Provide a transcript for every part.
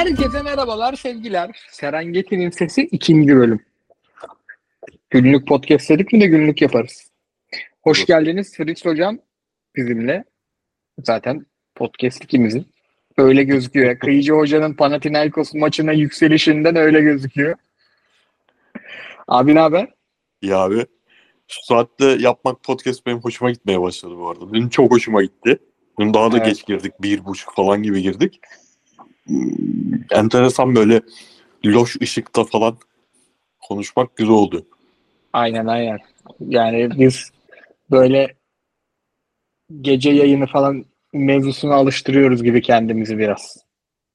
Herkese merhabalar, sevgiler. Serengeti'nin sesi ikinci bölüm. Günlük podcast dedik mi de günlük yaparız. Hoş geldiniz Fritz Hocam bizimle. Zaten podcast ikimizin. Öyle gözüküyor. Kıyıcı Hoca'nın Panathinaikos maçına yükselişinden öyle gözüküyor. Abi ne haber? Ya abi şu saatte yapmak podcast benim hoşuma gitmeye başladı bu arada. Dün çok hoşuma gitti. Dün daha da Evet. geç girdik. Bir buçuk falan gibi girdik. Hmm, Enteresan böyle loş ışıkta falan konuşmak güzel oldu. Aynen aynen. Yani biz böyle gece yayını falan mevzusuna alıştırıyoruz gibi kendimizi biraz.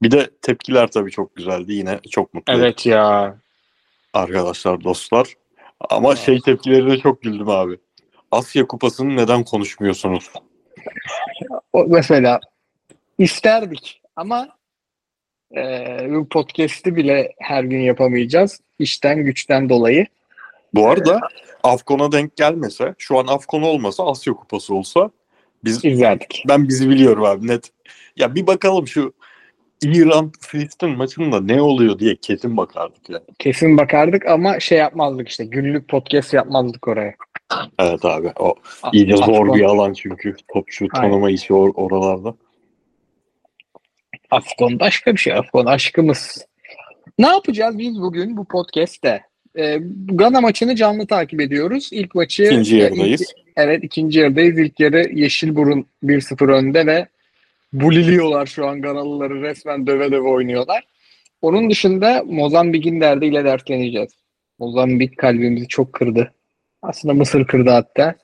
Bir de tepkiler tabii çok güzeldi. Yine çok mutlu Evet ya. arkadaşlar, dostlar. Ama Evet. şey tepkilerine çok güldüm abi. Asya Kupası'nı neden konuşmuyorsunuz? O, mesela isterdik ama e, bu podcast'i bile her gün yapamayacağız. İşten güçten dolayı. Bu arada Afkon'a denk gelmese, şu an Afkon olmasa, Asya Kupası olsa biz izlerdik. ben bizi biliyorum abi net. Ya bir bakalım şu İran Filistin maçında ne oluyor diye kesin bakardık ya. Kesin bakardık ama şey yapmazdık işte. Günlük podcast yapmazdık oraya. Evet abi o iyice zor bir alan çünkü topçu tanıma işi or- oralarda. Afkon başka bir şey. Afkon aşkımız. Ne yapacağız biz bugün bu podcast'te? Ee, Gana maçını canlı takip ediyoruz. İlk maçı İkinci e, yarıdayız. ilk- evet ikinci yarıdayız. İlk yarı Yeşilburun 1-0 önde ve buliliyorlar şu an Ganalıları resmen döve döve oynuyorlar. Onun dışında Mozambik'in derdiyle dertleneceğiz. Mozambik kalbimizi çok kırdı. Aslında Mısır kırdı hatta.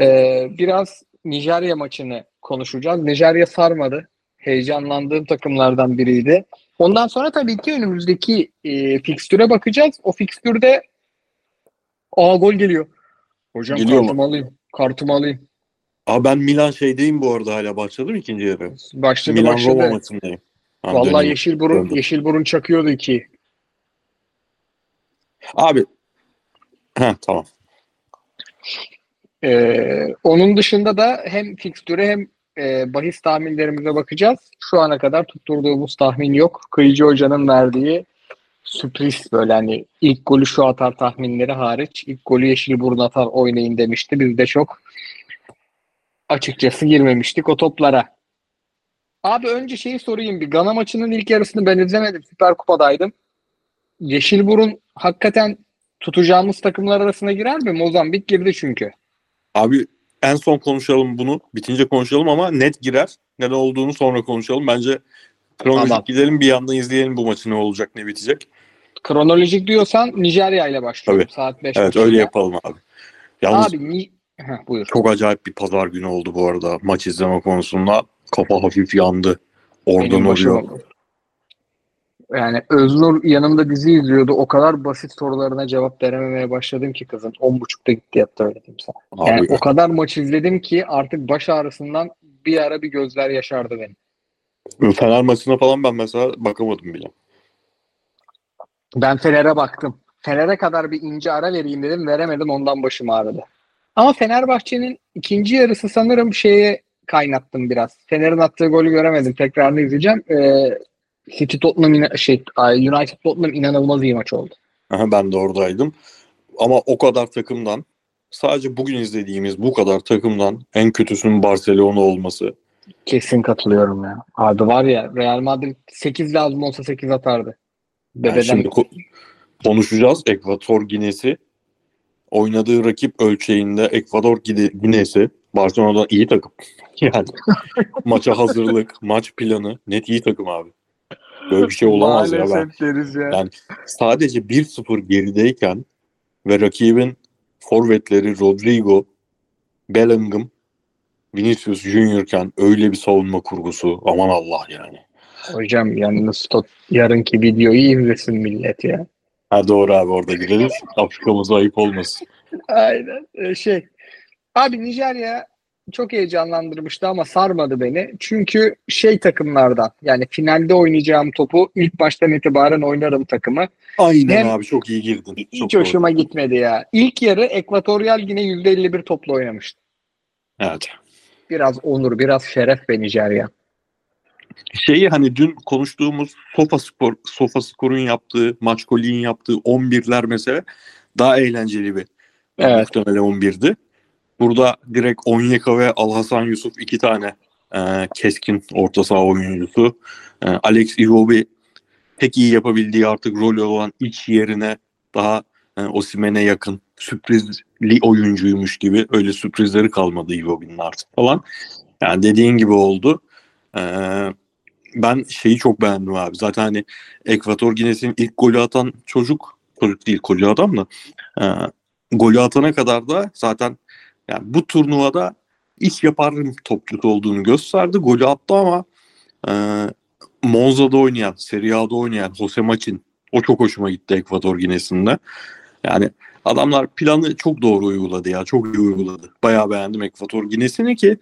Ee, biraz Nijerya maçını konuşacağız. Nijerya sarmadı. Heyecanlandığım takımlardan biriydi. Ondan sonra tabii ki önümüzdeki e, fikstüre bakacağız. O fikstürde aa gol geliyor. Hocam Geliyor mu? kartımı alayım. Kartımı alayım. Aa ben Milan şeydeyim bu arada hala başladım ikinci yarı. Başladı Milan başladı. Roma maçındayım. Ha, Vallahi döneyim. Yeşilburun, Döndüm. Yeşilburun çakıyordu iki. Abi Heh, tamam. Ee, onun dışında da hem fikstüre hem e, bahis tahminlerimize bakacağız. Şu ana kadar tutturduğumuz tahmin yok. Kıyıcı Hoca'nın verdiği sürpriz böyle hani ilk golü şu atar tahminleri hariç ilk golü Yeşilburun atar oynayın demişti. Biz de çok açıkçası girmemiştik o toplara. Abi önce şeyi sorayım bir. Gana maçının ilk yarısını ben izlemedim. Süper Kupa'daydım. Yeşilburun hakikaten tutacağımız takımlar arasına girer mi? Mozambik girdi çünkü. Abi en son konuşalım bunu. Bitince konuşalım ama net girer. Neden olduğunu sonra konuşalım. Bence kronolojik Tamam. gidelim bir yandan izleyelim bu maçı ne olacak ne bitecek. Kronolojik diyorsan Nijerya ile başlıyorum. Tabii. Saat 5. Evet öyle yapalım abi. Yalnız Abi ni... Heh, buyur. çok acayip bir pazar günü oldu bu arada maç izleme konusunda. Kafa hafif yandı. Oradan oraya. Yani Öznur yanımda dizi izliyordu. O kadar basit sorularına cevap verememeye başladım ki kızın. 10.30'da gitti yattı öyle diyeyim sana. Yani Abi, o kadar maç izledim ki artık baş ağrısından bir ara bir gözler yaşardı benim. Fener maçına falan ben mesela bakamadım bile. Ben Fener'e baktım. Fener'e kadar bir ince ara vereyim dedim. Veremedim ondan başım ağrıdı. Ama Fenerbahçe'nin ikinci yarısı sanırım şeye kaynattım biraz. Fener'in attığı golü göremedim. Tekrarını izleyeceğim. Ee, City Tottenham şey United Tottenham inanılmaz iyi maç oldu. Aha, ben de oradaydım. Ama o kadar takımdan sadece bugün izlediğimiz bu kadar takımdan en kötüsünün Barcelona olması. Kesin katılıyorum ya. Abi var ya Real Madrid 8 lazım olsa 8 atardı. Yani Bebeden şimdi ko- konuşacağız. Ekvator Ginesi oynadığı rakip ölçeğinde Ekvador Gine- Ginesi Barcelona'dan iyi takım. Yani maça hazırlık, maç planı net iyi takım abi. Böyle bir şey olamaz ya ben. Ya. Yani sadece 1-0 gerideyken ve rakibin forvetleri Rodrigo, Bellingham, Vinicius Junior'ken öyle bir savunma kurgusu aman Allah yani. Hocam yalnız tot, yarınki videoyu izlesin millet ya. Ha doğru abi orada gireriz. Afrikamıza ayıp olmasın. Aynen. Ee, şey. Abi Nijerya çok heyecanlandırmıştı ama sarmadı beni. Çünkü şey takımlardan yani finalde oynayacağım topu ilk baştan itibaren oynarım takımı. Aynen Hem- abi çok iyi girdin. Hiç Çok doğru. hoşuma gitmedi ya. İlk yarı Ekvatoryal yine %51 topla oynamıştı. Evet. Biraz onur, biraz şeref be Nijerya. Şeyi hani dün konuştuğumuz Sofa Spor, Sofa Skor'un yaptığı, Maçkoli'nin yaptığı 11'ler mesela daha eğlenceli bir Evet. muhtemelen 11'di. Burada direkt Onyeka ve Alhasan Yusuf iki tane e, keskin orta saha oyuncusu. E, Alex Iwobi pek iyi yapabildiği artık rol olan iç yerine daha e, Osimhen'e yakın sürprizli oyuncuymuş gibi öyle sürprizleri kalmadı Iwobi'nin artık falan. Yani dediğin gibi oldu. E, ben şeyi çok beğendim abi. Zaten hani Ekvator Ginesi'nin ilk golü atan çocuk, çocuk değil koca adam da e, golü atana kadar da zaten yani bu turnuvada iş yaparım topçusu olduğunu gösterdi. Golü attı ama e, Monza'da oynayan, Serie A'da oynayan Jose Maçin o çok hoşuma gitti Ekvator Ginesi'nde. Yani adamlar planı çok doğru uyguladı ya. Çok iyi uyguladı. Bayağı beğendim Ekvator Ginesi'ni ki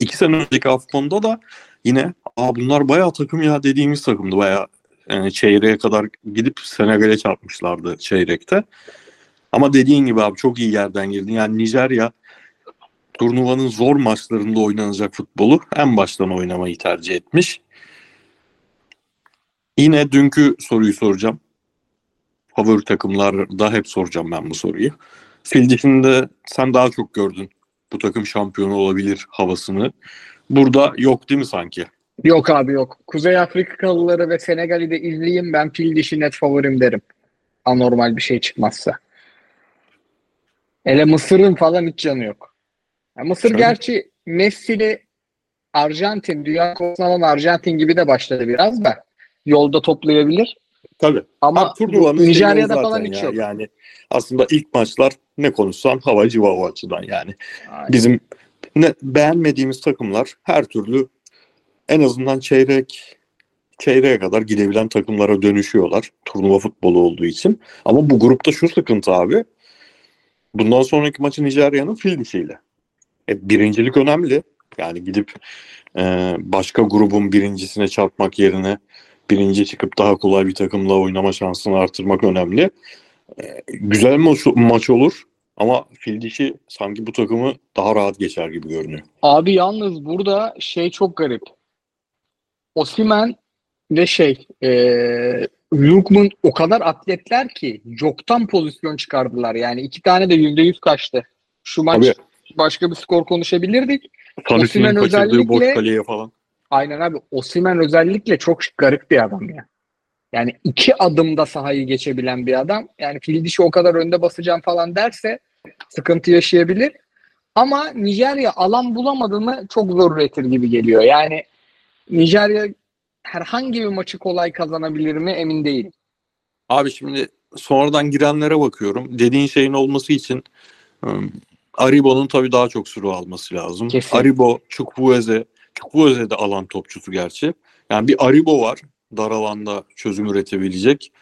iki sene önceki Afcon'da da yine Aa, bunlar bayağı takım ya dediğimiz takımdı. Bayağı yani çeyreğe kadar gidip Senegal'e çarpmışlardı çeyrekte. Ama dediğin gibi abi çok iyi yerden girdin. Yani Nijerya turnuvanın zor maçlarında oynanacak futbolu en baştan oynamayı tercih etmiş. Yine dünkü soruyu soracağım. Favori takımlarda hep soracağım ben bu soruyu. Fil dişinde sen daha çok gördün bu takım şampiyonu olabilir havasını. Burada yok değil mi sanki? Yok abi yok. Kuzey Afrikalıları ve Senegal'i de izleyeyim. Ben fil dişi net favorim derim. Anormal bir şey çıkmazsa. Hele Mısır'ın falan hiç canı yok. Ya Mısır Şöyle. gerçi Messi'li Arjantin, Dünya Kupası'ndan alan Arjantin gibi de başladı biraz da. Yolda toplayabilir. Tabii. Ama Nijerya'da falan hiç ya. yok. Yani aslında ilk maçlar ne konuşsan hava civa o açıdan yani. Aynen. Bizim ne, beğenmediğimiz takımlar her türlü en azından çeyrek çeyreğe kadar gidebilen takımlara dönüşüyorlar. Turnuva futbolu olduğu için. Ama bu grupta şu sıkıntı abi. Bundan sonraki maçı Nijerya'nın fil dişiyle. E, birincilik önemli. Yani gidip e, başka grubun birincisine çarpmak yerine birinci çıkıp daha kolay bir takımla oynama şansını artırmak önemli. E, güzel maç, maç olur ama fil dişi sanki bu takımı daha rahat geçer gibi görünüyor. Abi yalnız burada şey çok garip. Osimhen ve şey e, Lukman o kadar atletler ki yoktan pozisyon çıkardılar. Yani iki tane de yüzde yüz kaçtı. Şu maç Tabii. başka bir skor konuşabilirdik. Osimhen boş özellikle- kaleye falan. Aynen abi. Osimhen özellikle çok garip bir adam ya. Yani iki adımda sahayı geçebilen bir adam. Yani fil dişi o kadar önde basacağım falan derse sıkıntı yaşayabilir. Ama Nijerya alan bulamadığını çok zor üretir gibi geliyor. Yani Nijerya herhangi bir maçı kolay kazanabilir mi emin değilim. Abi şimdi sonradan girenlere bakıyorum. Dediğin şeyin olması için ım, Aribo'nun tabii daha çok süre alması lazım. Kesin. Aribo, Chukwueze, Chukwueze de alan topçusu gerçi. Yani bir Aribo var dar alanda çözüm üretebilecek.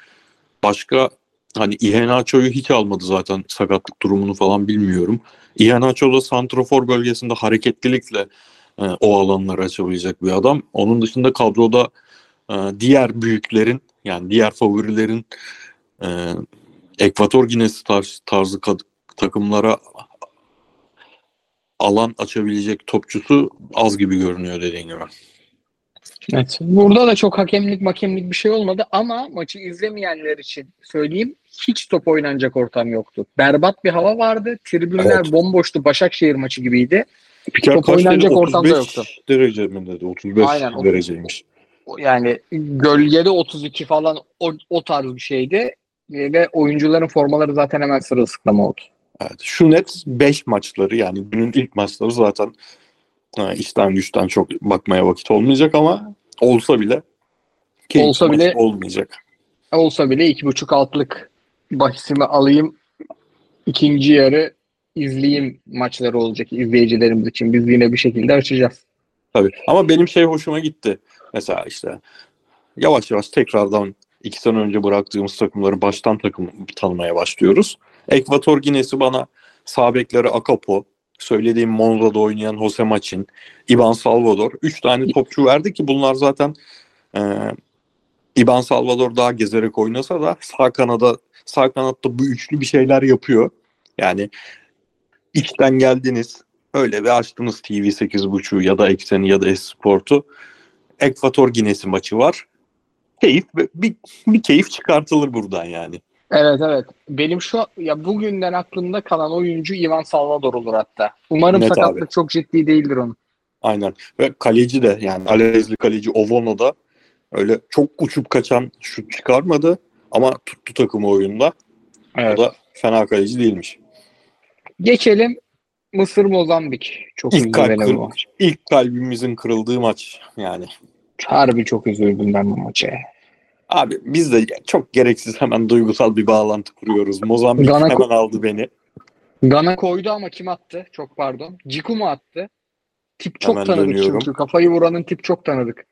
Başka hani Iheanacho'yu hiç almadı zaten sakatlık durumunu falan bilmiyorum. Iheanacho da santrofor bölgesinde hareketlilikle e, o alanları açabilecek bir adam. Onun dışında kadroda e, diğer büyüklerin yani diğer favorilerin e, Ekvator Ginesi tarz, tarzı takımlara alan açabilecek topçusu az gibi görünüyor dediğin gibi. Evet. Burada da çok hakemlik makemlik bir şey olmadı ama maçı izlemeyenler için söyleyeyim hiç top oynanacak ortam yoktu. Berbat bir hava vardı. Tribünler Evet. bomboştu. Başakşehir maçı gibiydi. Piker Top oynanacak ortamda 35 yoktu. derece mi dedi? 35 Aynen, dereceymiş. Yani gölgede 32 falan o, o tarz bir şeydi. E, Ve oyuncuların formaları zaten hemen sırılsıklam oldu. Evet. Şu net 5 maçları yani günün ilk maçları zaten ha, işten güçten çok bakmaya vakit olmayacak ama olsa bile Olsa bile- olmayacak. Olsa bile iki buçuk altlık bahisimi alayım. ikinci yarı izleyeyim maçları olacak izleyicilerimiz için. Biz yine bir şekilde açacağız. Tabii. Ama benim şey hoşuma gitti. Mesela işte yavaş yavaş tekrardan iki sene önce bıraktığımız takımları baştan takım tanımaya başlıyoruz. Ekvator Ginesi bana sağ bekleri Akapo, söylediğim Monza'da oynayan Jose Maçin, Iban Salvador. Üç tane topçu verdi ki bunlar zaten e, Iban Salvador daha gezerek oynasa da sağ kanada sağ kanatta bu üçlü bir şeyler yapıyor. Yani içten geldiniz öyle bir açtınız TV 8.5'u ya da Ekseni ya da Esport'u Ekvator Ginesi maçı var. Keyif bir, bir keyif çıkartılır buradan yani. Evet evet. Benim şu ya bugünden aklımda kalan oyuncu Ivan Salvador olur hatta. Umarım Net sakatlık abi. çok ciddi değildir onun. Aynen. Ve kaleci de yani Alezli kaleci Ovono da öyle çok uçup kaçan şut çıkarmadı ama tuttu takımı oyunda. Evet. O da fena kaleci değilmiş. Geçelim Mısır Mozambik. Çok İlk kalp kır- maç. İlk kalbimizin kırıldığı maç yani. Harbi çok üzüldüm ben bu maça. Abi biz de çok gereksiz hemen duygusal bir bağlantı kuruyoruz. Mozambik Gana- hemen aldı beni. Gana koydu ama kim attı? Çok pardon. Ciku mu attı? Tip çok Hemen tanıdık dönüyorum. çünkü. Kafayı vuranın tip çok tanıdık.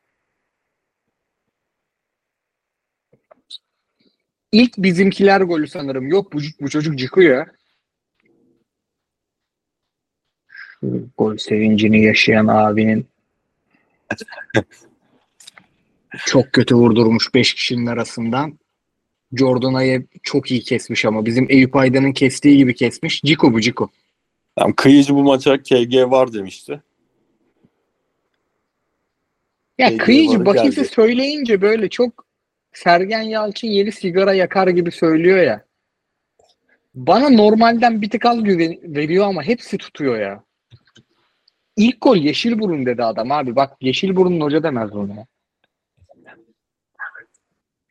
İlk bizimkiler golü sanırım. Yok bu, bu çocuk Ciku ya. Şu gol sevincini yaşayan abinin çok kötü vurdurmuş 5 kişinin arasından. Jordan Ayew çok iyi kesmiş ama bizim Eyüp Aydın'ın kestiği gibi kesmiş. Ciku bu Ciku. Yani kıyıcı bu maça KG var demişti. Ya Ege kıyıcı geldi. söyleyince böyle çok Sergen Yalçın yeni sigara yakar gibi söylüyor ya. Bana normalden bir tık az güven veriyor ama hepsi tutuyor ya. İlk gol Yeşilburun dedi adam abi. Bak Yeşilburun'un hoca demez bunu ya.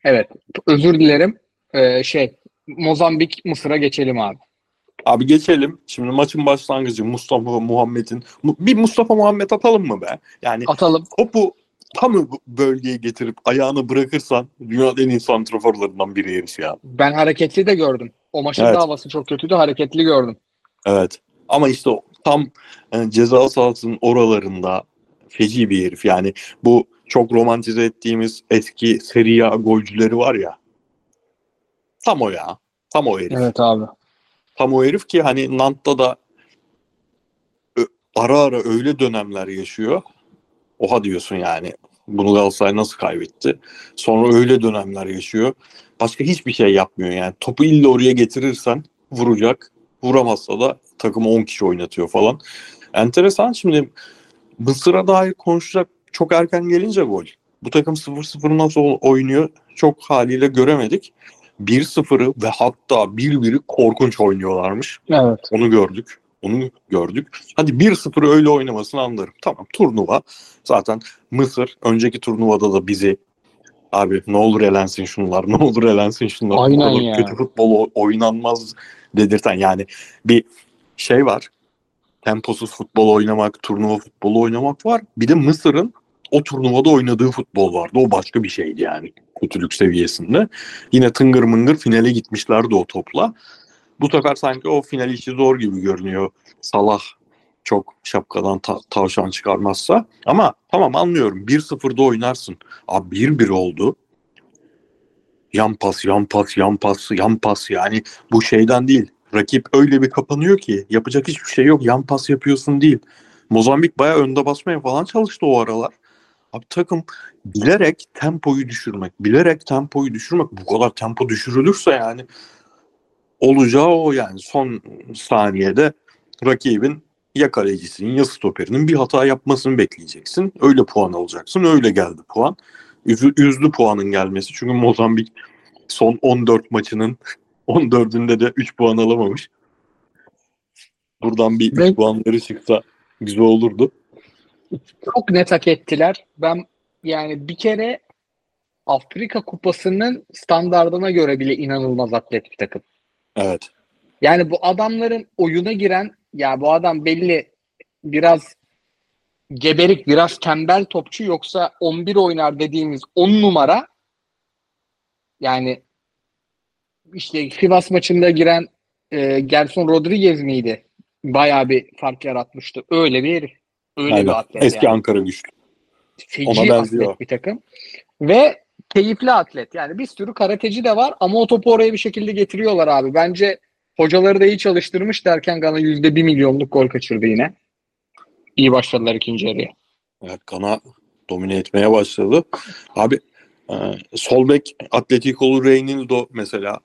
Evet. Özür dilerim. Ee, şey Mozambik Mısır'a geçelim abi. Abi geçelim. Şimdi maçın başlangıcı Mustafa Muhammed'in Mu- bir Mustafa Muhammed atalım mı be? Yani Atalım. topu tam bölgeye getirip ayağını bırakırsan dünyanın en iyi santraforlarından biri herif ya. Ben hareketli de gördüm. O maçın Evet. da havası çok kötüydü. Hareketli gördüm. Evet. Ama işte o tam e, ceza sahasının oralarında feci bir herif. Yani bu çok romantize ettiğimiz eski Serie A golcüleri var ya. Tam o ya. Tam o herif. Evet abi. Tam o herif ki hani Nant'ta da ara ara öyle dönemler yaşıyor. Oha diyorsun yani. Bunu Galatasaray nasıl kaybetti? Sonra öyle dönemler yaşıyor. Başka hiçbir şey yapmıyor yani. Topu illa oraya getirirsen vuracak. Vuramazsa da takımı 10 kişi oynatıyor falan. Enteresan şimdi Mısır'a dair konuşacak çok erken gelince gol. Bu takım 0-0 nasıl oynuyor çok haliyle göremedik. 1-0'ı ve hatta 1-1'i korkunç oynuyorlarmış. Evet. Onu gördük. Onu gördük. Hadi 1-0 öyle oynamasını anlarım. Tamam turnuva. Zaten Mısır önceki turnuvada da bizi abi ne olur elensin şunlar, ne olur elensin şunlar. Aynen ya. Kötü futbol oynanmaz dedirten yani bir şey var. Temposuz futbol oynamak, turnuva futbolu oynamak var. Bir de Mısır'ın o turnuvada oynadığı futbol vardı. O başka bir şeydi yani kötülük seviyesinde. Yine tıngır mıngır finale gitmişlerdi o topla. Bu sefer sanki o final işi zor gibi görünüyor. Salah çok şapkadan ta- tavşan çıkarmazsa. Ama tamam anlıyorum. 1-0'da oynarsın. Abi 1-1 oldu. Yan pas, yan pas, yan pas, yan pas. Yani bu şeyden değil. Rakip öyle bir kapanıyor ki yapacak hiçbir şey yok. Yan pas yapıyorsun değil. Mozambik bayağı önde basmaya falan çalıştı o aralar. Abi takım bilerek tempoyu düşürmek, bilerek tempoyu düşürmek bu kadar tempo düşürülürse yani olacağı o yani son saniyede rakibin ya kalecisinin ya stoperinin bir hata yapmasını bekleyeceksin. Öyle puan alacaksın. Öyle geldi puan. Üzü, üzdü puanın gelmesi. Çünkü Mozambik son 14 maçının 14'ünde de 3 puan alamamış. Buradan bir 3 Ve- puanları çıksa güzel olurdu. çok net hak ettiler. Ben yani bir kere Afrika Kupası'nın standardına göre bile inanılmaz atlet bir takım. Evet. Yani bu adamların oyuna giren ya bu adam belli biraz geberik, biraz tembel topçu yoksa 11 oynar dediğimiz 10 numara yani işte Sivas maçında giren e, Gerson Rodriguez miydi? Bayağı bir fark yaratmıştı. Öyle bir herif. Öyle Aynen. bir atlet Eski yani. Ankara güçlü. Feci Ona benziyor. atlet bir takım. Ve keyifli atlet. Yani bir sürü karateci de var ama o topu oraya bir şekilde getiriyorlar abi. Bence hocaları da iyi çalıştırmış derken Gana yüzde bir milyonluk gol kaçırdı yine. İyi başladılar ikinci yarıya. Evet, Gana domine etmeye başladı. Abi e, sol bek Atletico Reynildo mesela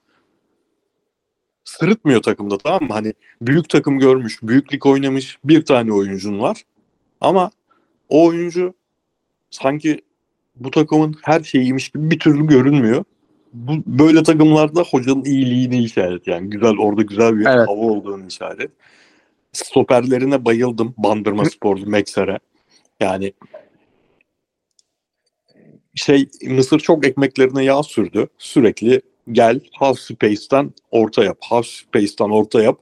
sırıtmıyor takımda tamam mı? Hani büyük takım görmüş, büyük lig oynamış bir tane oyuncun var. Ama o oyuncu sanki bu takımın her şeyiymiş gibi bir türlü görünmüyor. Bu, böyle takımlarda hocanın iyiliğini işaret yani. Güzel orada güzel bir Evet. hava olduğunu işaret. Stoperlerine bayıldım. Bandırma Spor'u Mekser'e. Yani şey Mısır çok ekmeklerine yağ sürdü. Sürekli gel half space'ten orta yap. Half space'ten orta yap.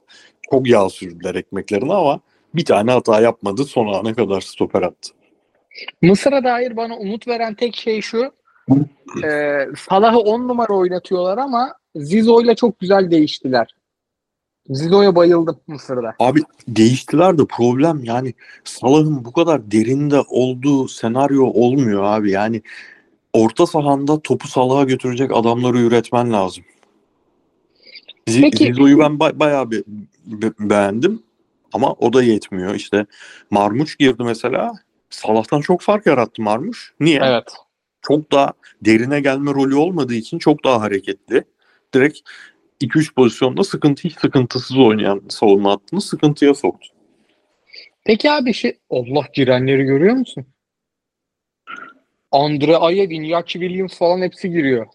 Çok yağ sürdüler ekmeklerine ama bir tane hata yapmadı. Son ana kadar stoper attı. Mısır'a dair bana umut veren tek şey şu. e, Salah'ı 10 numara oynatıyorlar ama Zizo'yla çok güzel değiştiler. Zizo'ya bayıldım Mısır'da. Abi değiştiler de problem yani Salah'ın bu kadar derinde olduğu senaryo olmuyor abi. Yani orta sahanda topu Salah'a götürecek adamları üretmen lazım. Z- Peki- Zizo'yu ben ba- bayağı bir be- beğendim ama o da yetmiyor. İşte Marmuç girdi mesela. Salah'tan çok fark yarattı Marmuç. Niye? Evet. çok daha derine gelme rolü olmadığı için çok daha hareketli. Direkt 2-3 pozisyonda sıkıntı hiç sıkıntısız oynayan savunma hattını sıkıntıya soktu. Peki abi şey Allah girenleri görüyor musun? Andre Ayew, Iñaki Williams falan hepsi giriyor.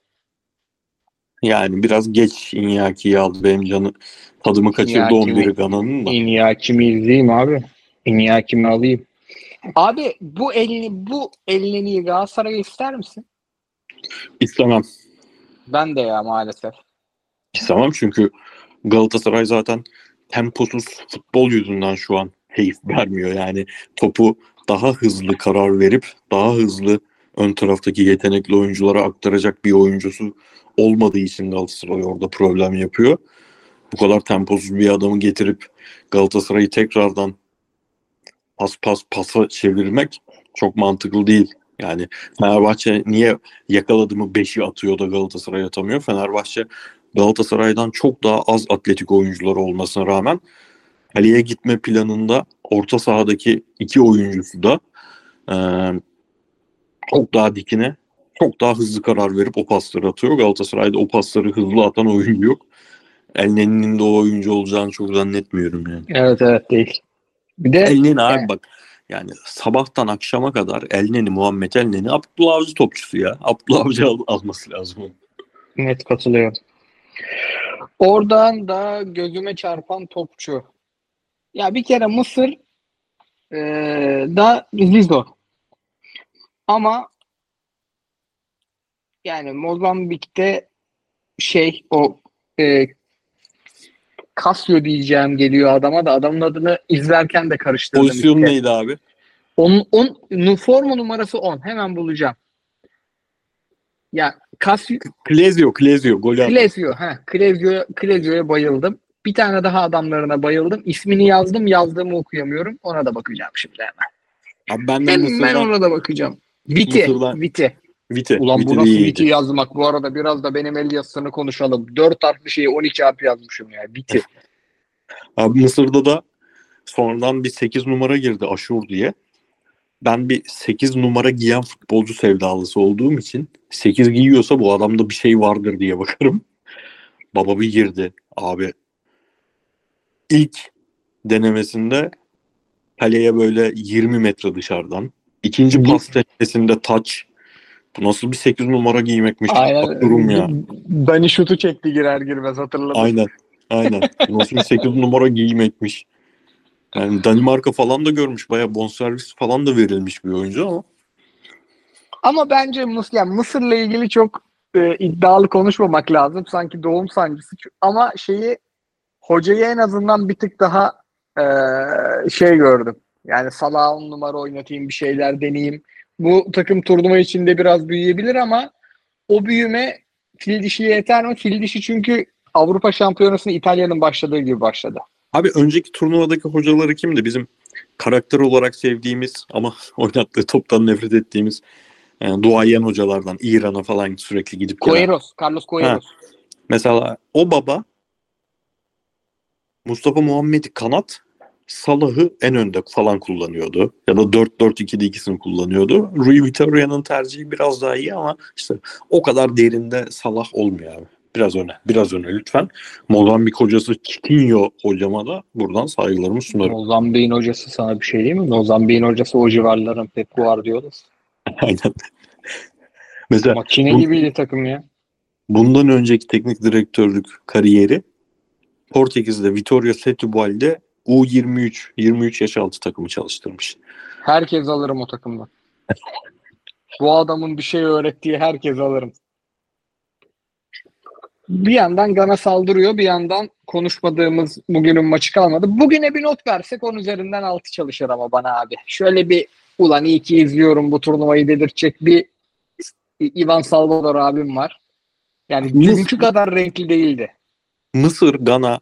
Yani biraz geç Inyaki'yi aldı. Benim canı tadımı kaçırdı Iñaki 11'i mi? Gana'nın da. Iñaki'mi izleyeyim abi. Iñaki'mi alayım. Abi bu elini bu elini Galatasaray'a ister misin? İstemem. Ben de ya maalesef. İstemem çünkü Galatasaray zaten temposuz futbol yüzünden şu an keyif vermiyor. Yani topu daha hızlı karar verip daha hızlı ön taraftaki yetenekli oyunculara aktaracak bir oyuncusu olmadığı için Galatasaray orada problem yapıyor. Bu kadar temposuz bir adamı getirip Galatasaray'ı tekrardan pas pas pasa çevirmek çok mantıklı değil. Yani Fenerbahçe niye yakaladı mı 5'i atıyor da Galatasaray atamıyor? Fenerbahçe Galatasaray'dan çok daha az atletik oyuncular olmasına rağmen kaleye gitme planında orta sahadaki iki oyuncusu da e, çok daha dikine çok daha hızlı karar verip o pasları atıyor. Galatasaray'da o pasları hızlı atan oyuncu yok. Elneni'nin de o oyuncu olacağını çok zannetmiyorum yani. Evet evet değil. Bir de Elneni abi bak yani sabahtan akşama kadar Elneni Muhammed Elneni Abdullah Avcı topçusu ya. Abdullah Avcı al- alması lazım net katılıyorum. Oradan da gözüme çarpan topçu. Ya bir kere Mısır eee, da Zizo. Ama yani Mozambik'te şey o eee Casio diyeceğim geliyor adama da adamın adını izlerken de karıştırdım. Pozisyon işte. neydi abi? Onun, on, formu numarası 10. Hemen bulacağım. Ya Casio, Klezio, Klezio golü attı. Klezio, ha, Klezio, Klezio'ya bayıldım. Bir tane daha adamlarına bayıldım. İsmini yazdım, yazdığımı okuyamıyorum. Ona da bakacağım şimdi hemen. Abi ben de Hemen Mısır'dan ona da bakacağım. Viti, Mısır'dan- Viti. Vite. Ulan Vite bu nasıl. Viti yazmak? Bu arada biraz da benim el yazısını konuşalım. Dört harfli şeyi 12 harf yazmışım ya. Viti. Abi Mısır'da da sonradan bir 8 numara girdi Aşur diye. Ben bir 8 numara giyen futbolcu sevdalısı olduğum için 8 giyiyorsa bu adamda bir şey vardır diye bakarım. Baba bir girdi abi. İlk denemesinde kaleye böyle 20 metre dışarıdan. İkinci pas denemesinde touch. Bu nasıl bir 8 numara giymekmiş? Aynen. Durum ya. Dani şutu çekti girer girmez hatırladım. Aynen. Aynen. Nasıl bir 8 numara giymekmiş. Yani Danimarka falan da görmüş. Baya bonservis falan da verilmiş bir oyuncu ama. Ama bence Mısır, yani Mısır'la ilgili çok e, iddialı konuşmamak lazım. Sanki doğum sancısı. Ama şeyi hocayı en azından bir tık daha e, şey gördüm. Yani Salah on numara oynatayım bir şeyler deneyeyim. Bu takım turnuva içinde biraz büyüyebilir ama o büyüme fil dişiye yeter mi? Fil dişi çünkü Avrupa Şampiyonası'nı İtalya'nın başladığı gibi başladı. Abi önceki turnuvadaki hocaları kimdi? Bizim karakter olarak sevdiğimiz ama oynattığı toptan nefret ettiğimiz yani duayen hocalardan İran'a falan sürekli gidip. Queiroz, Carlos Queiroz. Mesela o baba Mustafa Muhammed'i kanat Salah'ı en önde falan kullanıyordu. Ya da 4-4-2'de ikisini kullanıyordu. Rui Vitoria'nın tercihi biraz daha iyi ama işte o kadar derinde Salah olmuyor abi. Biraz öne, biraz öne lütfen. Mozambik hocası Chiquinho hocama da buradan saygılarımı sunarım. Mozambik'in hocası sana bir şey değil mi? Mozambik'in hocası o civarların Pep Guardiola. Aynen. Mesela Makine bu- gibiydi takım ya. bundan önceki teknik direktörlük kariyeri Portekiz'de Vitória Setubal'de U23 23 yaş altı takımı çalıştırmış. Herkes alırım o takımdan. Bu adamın bir şey öğrettiği herkes alırım. Bir yandan Gana saldırıyor, bir yandan konuşmadığımız bugünün maçı kalmadı. Bugüne bir not versek onun üzerinden altı çalışır ama bana abi. Şöyle bir ulan iyi ki izliyorum bu turnuvayı dedirtecek bir Ivan Salvador abim var. Yani dünkü kadar renkli değildi. Mısır, Gana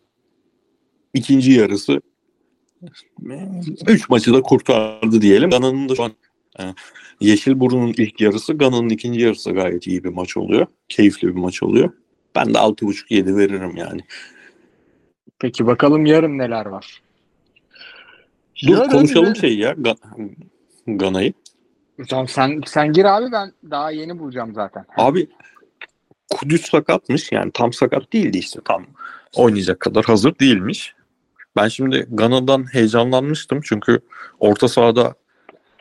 ikinci yarısı 3 maçı da kurtardı diyelim. Gana'nın da şu an e, Yeşilburun'un ilk yarısı, Gana'nın ikinci yarısı gayet iyi bir maç oluyor. Keyifli bir maç oluyor. Ben de 6.5-7 veririm yani. Peki bakalım yarın neler var. Dur Yarın konuşalım ve- şeyi ya Ga- Gana'yı. Tamam sen sen gir abi ben daha yeni bulacağım zaten. Abi Kudüs sakatmış yani tam sakat değildi işte tam oynayacak kadar hazır değilmiş. Ben şimdi Gana'dan heyecanlanmıştım çünkü orta sahada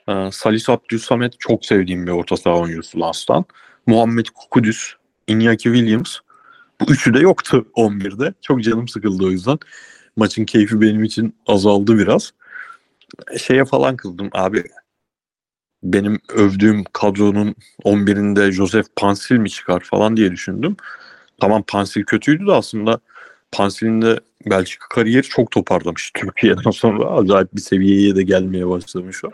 e, Salis Abdülsamet çok sevdiğim bir orta saha oyuncusu Lans'tan. Muhammed Kudüs, Iñaki Williams bu üçü de yoktu 11'de. Çok canım sıkıldı o yüzden. Maçın keyfi benim için azaldı biraz. Şeye falan kıldım abi. Benim övdüğüm kadronun 11'inde Joseph Pansil mi çıkar falan diye düşündüm. Tamam Pansil kötüydü de aslında Pansil'in de Belçika kariyeri çok toparlamış. Türkiye'den sonra acayip bir seviyeye de gelmeye başlamış o.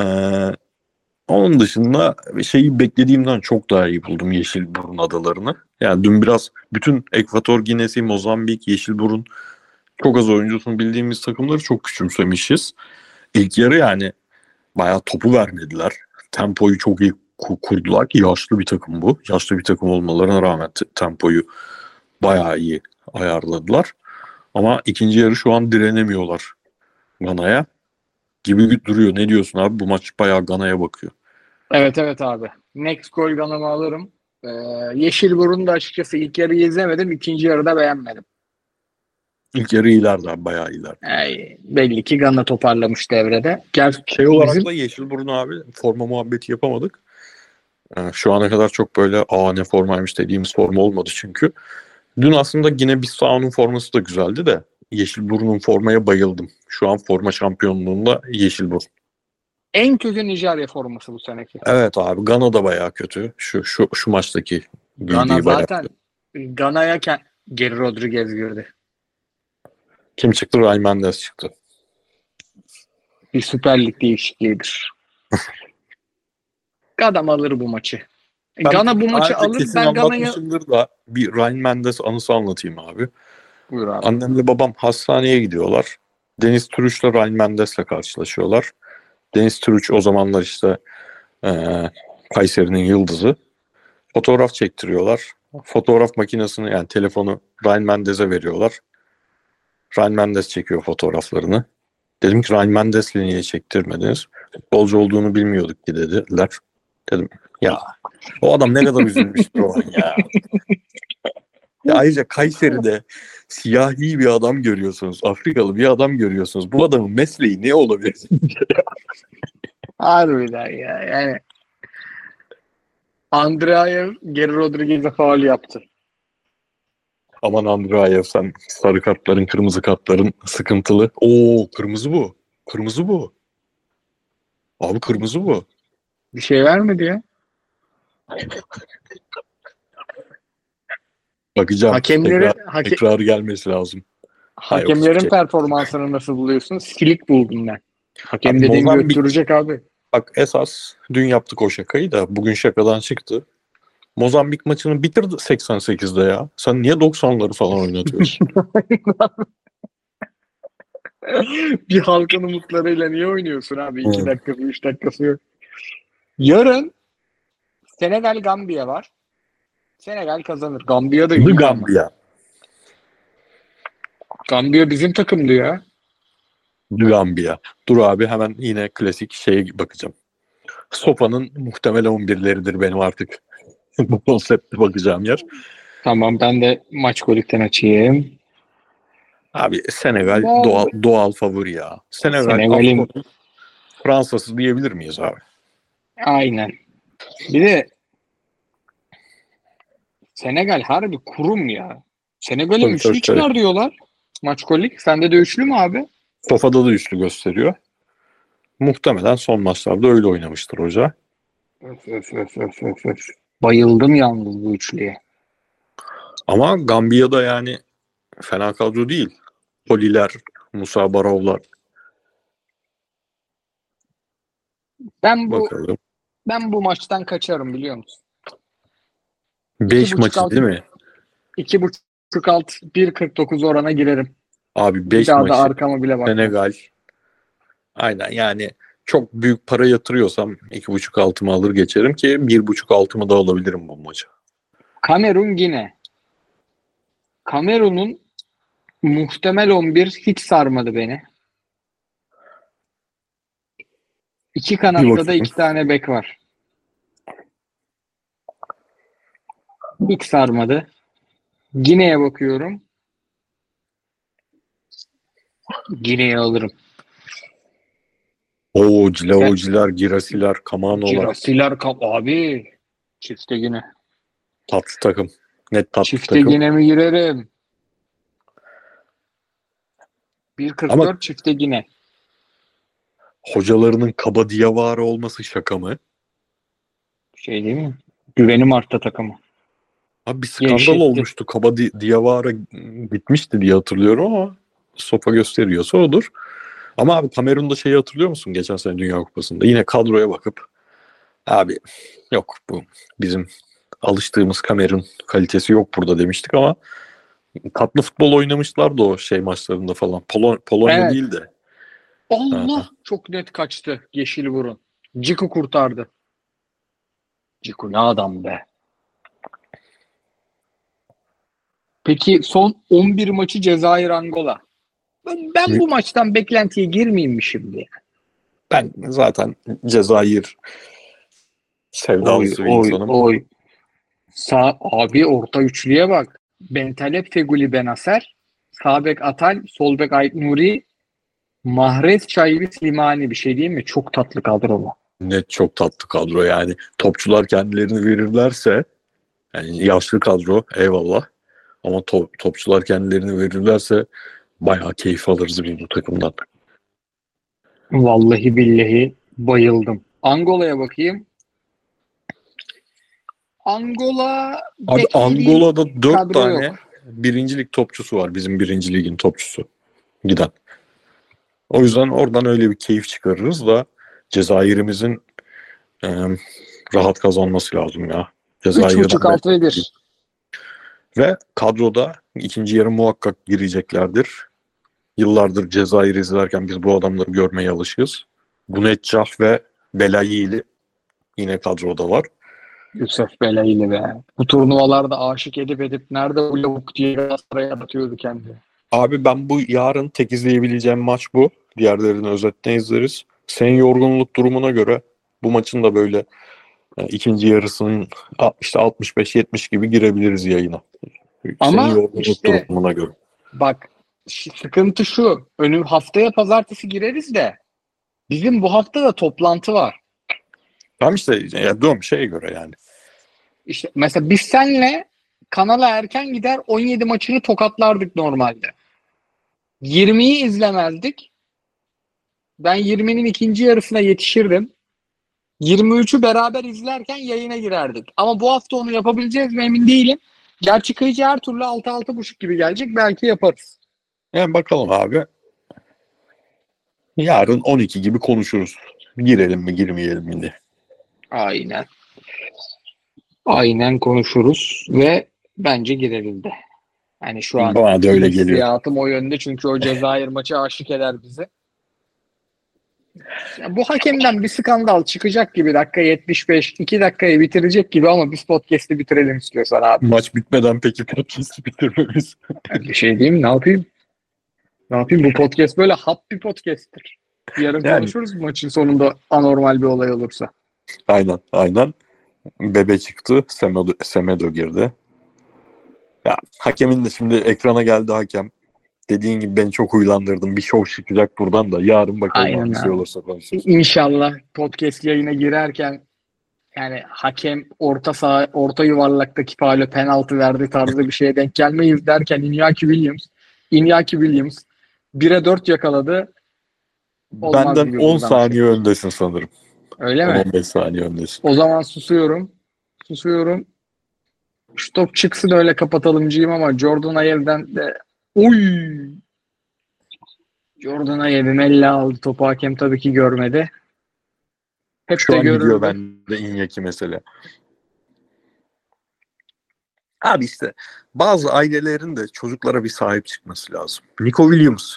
Ee, onun dışında şeyi beklediğimden çok daha iyi buldum Yeşilburun adalarını. Yani dün biraz bütün Ekvator Ginesi, Mozambik, Yeşilburun çok az oyuncusunu bildiğimiz takımları çok küçümsemişiz. İlk yarı yani bayağı topu vermediler. Tempoyu çok iyi ku- kurdular. Yaşlı bir takım bu. Yaşlı bir takım olmalarına rağmen tempoyu bayağı iyi ayarladılar. Ama ikinci yarı şu an direnemiyorlar Gana'ya. Gibi duruyor. Ne diyorsun abi? Bu maç bayağı Gana'ya bakıyor. Evet evet abi. Next gol ganamı alırım. Ee, Yeşilburun'da açıkçası ilk yarıyı izlemedim. ikinci yarıda beğenmedim. İlk yarı iyilerdi abi. Bayağı iyiler. Ee, belli ki Gana toparlamış devrede. Gel, Şey olarak bizim- da Yeşilburun abi forma muhabbeti yapamadık. Ee, şu ana kadar çok böyle aa ne formaymış dediğimiz forma olmadı çünkü. Dün aslında yine Bissau'nun forması da güzeldi de Yeşilburun'un formaya bayıldım. Şu an forma şampiyonluğunda Yeşilburun. en kötü Nijerya forması bu seneki. Evet abi Gana da bayağı kötü. Şu şu şu maçtaki Gana zaten Gana'ya Geri Rodriguez girdi. Kim çıktı? Ryan Mendes çıktı. Bir Süper Lig değişikliğidir. Adam alır bu maçı. Ben Gana bu maçı alır. Ben anlatmışımdır da bir Ryan Mendes anısı anlatayım abi. Buyur abi. Annemle babam hastaneye gidiyorlar. Deniz Türüç'le Ryan Mendes'le karşılaşıyorlar. Deniz Türüç o zamanlar işte eee Kayseri'nin yıldızı. Fotoğraf çektiriyorlar. Fotoğraf makinesini yani telefonu Ryan Mendes'e veriyorlar. Ryan Mendes çekiyor fotoğraflarını. Dedim ki Ryan Mendes'le niye çektirmediniz? Futbolcu olduğunu bilmiyorduk ki dediler. Dedim ya o adam ne kadar üzülmüştür o an ya. ya ayrıca Kayseri'de siyahi bir adam görüyorsunuz. Afrikalı bir adam görüyorsunuz. Bu adamın mesleği ne olabilir? Harbiden ya. Yani Andreayev Geri Rodriguez'e faul yaptı. Aman Andrayev sen sarı kartların, kırmızı kartların sıkıntılı. Oo kırmızı bu. Kırmızı bu. Abi kırmızı bu. Bir şey vermedi ya. Bakacağım. Hakemleri, Tekrar, hake- tekrar gelmesi lazım. Hakemlerin performansını nasıl buluyorsun? Silik buldum ben. Hakem Abi dediğin Mozambik- götürecek abi. Bak esas dün yaptık o şakayı da bugün şakadan çıktı. Mozambik maçını bitirdi 88'de ya. Sen niye 90'ları falan oynatıyorsun? bir halkın umutlarıyla niye oynuyorsun abi? İki Hı. dakikası, üç dakikası yok. Yarın Senegal Gambiya var. Senegal kazanır. Gambiya da iyi. Gambia. Gambiya bizim takımdı ya. The Gambia. Dur abi hemen yine klasik şeye bakacağım. Sopa'nın muhtemel 11'leridir benim artık. Bu konsepte bakacağım yer. Tamam ben de maç golükten açayım. Abi Senegal Vallahi- doğal, doğal favori ya. Senegal Senegal'in- Fransa'sı diyebilir miyiz abi? Aynen. Bir de Senegal harbi kurum ya. Senegal'e üçlü tabii, tabii. çıkar diyorlar. Maç kolik. Sende de üçlü mü abi? Sofada da üçlü gösteriyor. Muhtemelen son maçlarda öyle oynamıştır hoca. Öf, öf, öf, öf, öf, öf. Bayıldım yalnız bu üçlüye. Ama Gambiya'da yani fena kadro değil. Poliler, Musa Barovlar Ben bu bakalım. ben bu maçtan kaçarım biliyor musun? 5 buçuk, maçı altı. değil mi? 2.5 alt 1.49 orana girerim. Abi Bir 5 daha maçı da arkama bile bak. Senegal. Aynen yani çok büyük para yatırıyorsam 2.5 altımı alır geçerim ki 1.5 altımı da alabilirim bu maça. Kamerun yine. Kamerun'un muhtemel 11 hiç sarmadı beni. İki kanatta da iki tane bek var. Hiç sarmadı. Gine'ye bakıyorum. Gine'yi alırım. Oo Cilaociler, Girasiler, Kamanolar Kirasiler kap abi. Çifte Gine. tatlı takım. Net tatlı Çifte takım. Gine mi girerim? 1.44 Ama- çifte Gine. Hocalarının kaba diyavarı olması şaka mı? Şey değil mi? Güvenim arttı takımı. Abi bir skandal Gevşetti. olmuştu. Kaba di- Diawara bitmişti diye hatırlıyorum ama sopa gösteriyorsa odur. Ama abi Kamerun'da şeyi hatırlıyor musun geçen sene Dünya Kupası'nda? Yine kadroya bakıp abi yok bu bizim alıştığımız Kamerun kalitesi yok burada demiştik ama tatlı futbol oynamışlardı o şey maçlarında falan. Polo- Polonya Evet. değil de. Allah Aha. çok net kaçtı yeşil burun. Ciku kurtardı. Ciku ne adam be. Peki son 11 maçı Cezayir Angola. Ben, ben bu maçtan beklentiye girmeyeyim mi şimdi? Ben zaten Cezayir sevdalısı bir oy, insanım. oy. Sağ, abi orta üçlüye bak. Bentaleb Feguli Benaser. Sağ bek Atal, sol bek Ait Nuri, Mahrez Çayvi Slimani bir şey değil mi? Çok tatlı kadro bu. Net çok tatlı kadro yani. Topçular kendilerini verirlerse yani yaşlı kadro eyvallah. Ama to- topçular kendilerini verirlerse bayağı keyif alırız biz bu takımdan. Vallahi billahi bayıldım. Angola'ya bakayım. Angola Abi Angola'da dört tane yok. birincilik topçusu var. Bizim birinci ligin topçusu giden. O yüzden oradan öyle bir keyif çıkarırız da Cezayir'imizin e, rahat kazanması lazım ya. Cezayir'den 3.5 alt ve 1. Ve kadroda ikinci yarı muhakkak gireceklerdir. Yıllardır Cezayir izlerken biz bu adamları görmeye alışığız. Gunetcah ve Belayili yine kadroda var. Yusuf Belayli be. Bu turnuvalarda aşık edip edip nerede bu lavuk diye Galatasaray'a atıyordu kendini. Abi ben bu yarın tek izleyebileceğim maç bu. Diğerlerini özetten izleriz. Senin yorgunluk durumuna göre bu maçın da böyle e, ikinci yarısının işte 65-70 gibi girebiliriz yayına. Ama Senin işte- durumuna göre. Bak sıkıntı şu. Önüm haftaya pazartesi gireriz de bizim bu hafta da toplantı var. Tamam işte ya diyorum şeye göre yani. İşte mesela biz senle kanala erken gider 17 maçını tokatlardık normalde. 20'yi izlemezdik. Ben 20'nin ikinci yarısına yetişirdim. 23'ü beraber izlerken yayına girerdik. Ama bu hafta onu yapabileceğiz mi emin değilim. Gerçi kıyıcı her türlü 6-6.5 gibi gelecek. Belki yaparız. Yani bakalım abi. Yarın 12 gibi konuşuruz. Girelim mi girmeyelim mi diye. Aynen. Aynen konuşuruz ve bence gireriz de. Yani şu an Bana da öyle geliyor. hissiyatım o yönde çünkü o Cezayir maçı aşık eder bizi. Ya bu hakemden bir skandal çıkacak gibi dakika 75, 2 dakikayı bitirecek gibi ama biz podcast'i bitirelim istiyorsan abi. Maç bitmeden peki podcast'i bitirmemiz. Bir şey diyeyim? Ne yapayım? Ne yapayım? Bu podcast böyle hap bir podcast'tir. Yarın Yani. konuşuruz maçın sonunda anormal bir olay olursa. Aynen aynen. Bebe çıktı. Semedo, Semedo girdi. Ya hakemin de şimdi ekrana geldi hakem. Dediğin gibi beni çok huylandırdın. Bir şov çıkacak buradan da. Yarın bakalım Aynen hangisi olursa konuşuruz. İnşallah podcast yayına girerken yani hakem orta saha orta yuvarlaktaki faale penaltı verdi tarzı bir şeye denk gelmeyiz derken Iñaki Williams Iñaki Williams 1'e 4 yakaladı. Olmaz Benden gibi 10 buradan. saniye öndesin sanırım. Öyle mi? 15 saniye öndesin. O zaman susuyorum. Susuyorum. Şu top çıksın öyle kapatalımcıyım ama Jordan Ayev'den de Oy! Jordan Ayev'im elle aldı topu hakem tabii ki görmedi. Hep Şu de an gidiyor görürdü. bende Iñaki mesela. Abi işte bazı ailelerin de çocuklara bir sahip çıkması lazım. Nico Williams.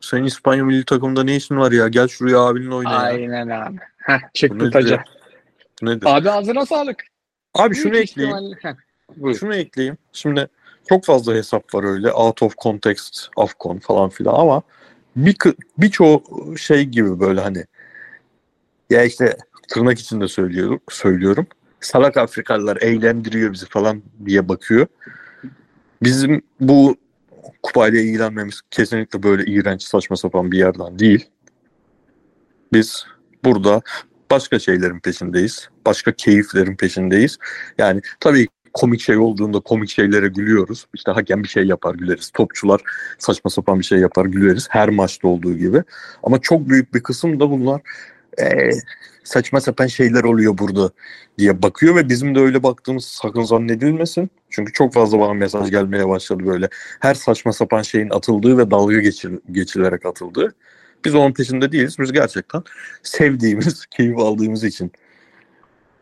Senin İspanya milli takımında ne işin var ya? Gel şuraya abinle oyna ya. Aynen abi. Heh, çıktı taca. ya? Nedir? Abi ağzına sağlık. Abi şunu Büyük ekleyeyim. Şunu ekleyeyim. Şimdi çok fazla hesap var öyle. Out of context, Afcon falan filan ama bir birçoğu şey gibi böyle hani ya işte tırnak içinde söylüyorum, söylüyorum. Salak Afrikalılar eğlendiriyor bizi falan diye bakıyor. Bizim bu kupayla ilgilenmemiz kesinlikle böyle iğrenç saçma sapan bir yerden değil. Biz burada başka şeylerin peşindeyiz. Başka keyiflerin peşindeyiz. Yani tabii komik şey olduğunda komik şeylere gülüyoruz. İşte hakem bir şey yapar güleriz. Topçular saçma sapan bir şey yapar güleriz. Her maçta olduğu gibi. Ama çok büyük bir kısım da bunlar eee, saçma sapan şeyler oluyor burada diye bakıyor ve bizim de öyle baktığımız sakın zannedilmesin. Çünkü çok fazla bana mesaj gelmeye başladı böyle. Her saçma sapan şeyin atıldığı ve dalga geçir, geçilerek atıldığı. Biz onun peşinde değiliz. Biz gerçekten sevdiğimiz, keyif aldığımız için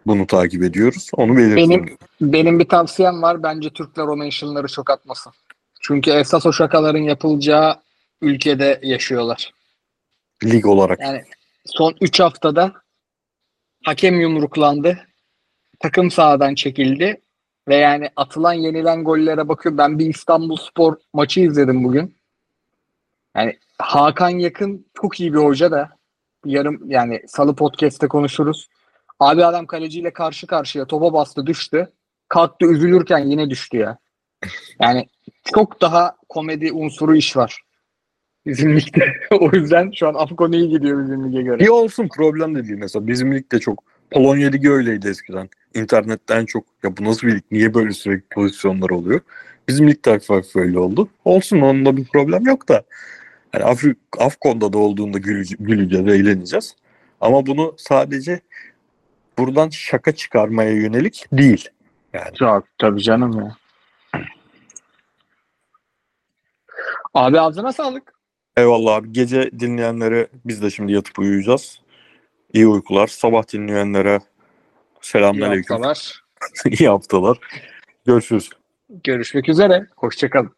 bunu takip ediyoruz. Onu belirtelim. Benim benim bir tavsiyem var. Bence Türkler o mentionları çok atmasın. Çünkü esas o şakaların yapılacağı ülkede yaşıyorlar. Lig olarak. Yani son 3 haftada hakem yumruklandı. Takım sahadan çekildi. Ve yani atılan yenilen gollere bakıyor. Ben bir İstanbul Spor maçı izledim bugün. Yani Hakan Yakın çok iyi bir hoca da yarım yani salı podcast'te konuşuruz. Abi adam kaleciyle karşı karşıya topa bastı düştü. Kalktı üzülürken yine düştü ya. Yani çok daha komedi unsuru iş var. Bizim ligde. o yüzden şu an Afkon iyi gidiyor bizim lige göre. İyi olsun problem de değil mesela. Bizim lig de çok. Polonya Ligi öyleydi eskiden. İnternetten çok ya bu nasıl bir lig? Niye böyle sürekli pozisyonlar oluyor? Bizim lig hafif hafif öyle oldu. Olsun onunla bir problem yok da. Yani Afkon'da da olduğunda gülece- güleceğiz, eğleneceğiz. Ama bunu sadece buradan şaka çıkarmaya yönelik değil. Yani Çok tabii canım ya. Abi ağzına sağlık. eyvallah abi. Gece dinleyenlere biz de şimdi yatıp uyuyacağız. İyi uykular. Sabah dinleyenlere İyi selamünaleyküm. haftalar. İyi haftalar. Görüşürüz. Görüşmek üzere. Hoşçakalın.